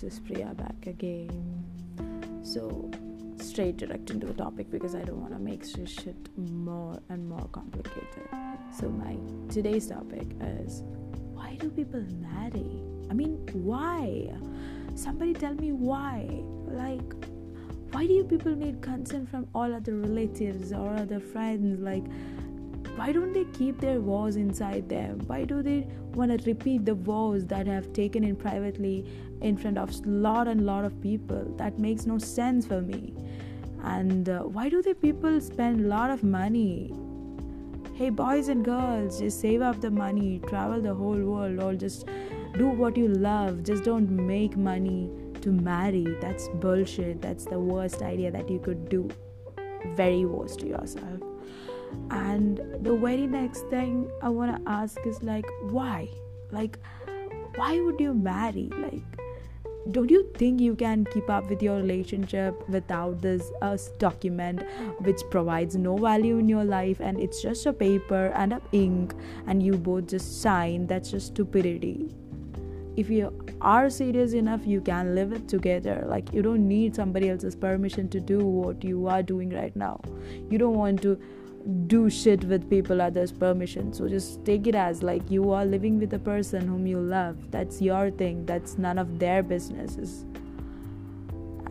this is Priya back again. So, straight direct into the topic because I don't want to make this shit more and more complicated. So, my today's topic is why do people marry? I mean, why? Somebody tell me why. Like, why do you people need consent from all other relatives or other friends? Like, why don't they keep their vows inside them why do they want to repeat the vows that have taken in privately in front of lot and lot of people? That makes no sense for me. And uh, why do the people spend a lot of money? Hey boys and girls just save up the money travel the whole world or just do what you love. Just don't make money to marry. That's bullshit. That's the worst idea that you could do. Very worst to yourself and the very next thing i want to ask is like why? Like why would you marry? Like don't you think you can keep up with your relationship without this uh, document which provides no value in your life and it's just a paper and a ink and you both just sign? That's just stupidity. If you are serious enough you can live it together. Like you don't need somebody else's permission to do what you are doing right now. You don't want to do shit with people others permission. So just take it as like you are living with a person whom you love. That's your thing. That's none of their businesses.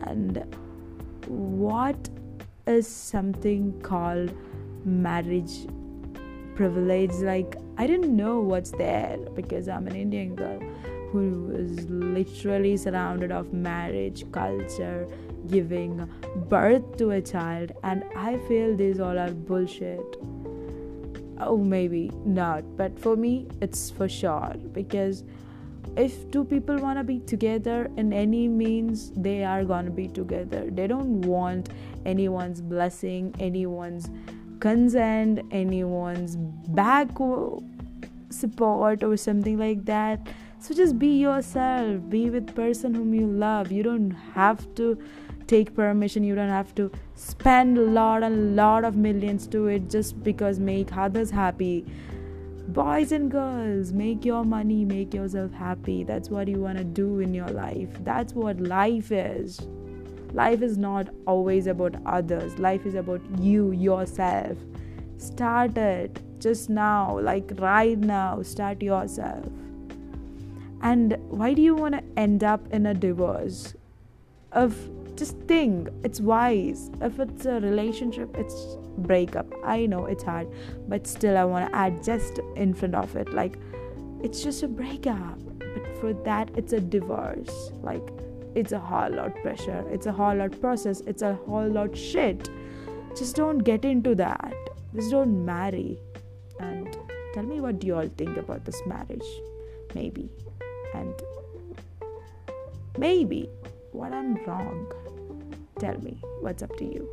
And what is something called marriage privilege? Like i didn't know what's there because i'm an indian girl who is literally surrounded of marriage culture giving birth to a child and i feel these all are bullshit. Oh maybe not but for me it's for sure because if two people want to be together in any means they are going to be together. They don't want anyone's blessing anyone's consent anyone's back support or something like that. So just be yourself. Be with person whom you love. You don't have to take permission. You don't have to spend a lot and lot of millions to it just because make others happy. Boys and girls make your money make yourself happy. That's what you want to do in your life. That's what life is. Life is not always about others. Life is about you yourself. Start it just now like right now start yourself. And why do you want to end up in a divorce? Of just think it's wise. If it's a relationship it's breakup i know it's hard but still i want to add just in front of it like it's just a breakup but for that it's a divorce. Like it's a whole lot pressure it's a whole lot process it's a whole lot shit. Just don't get into that. Just don't marry and tell me what do you all think about this marriage? Maybe. And maybe what i'm wrong. Tell me. What's up to you.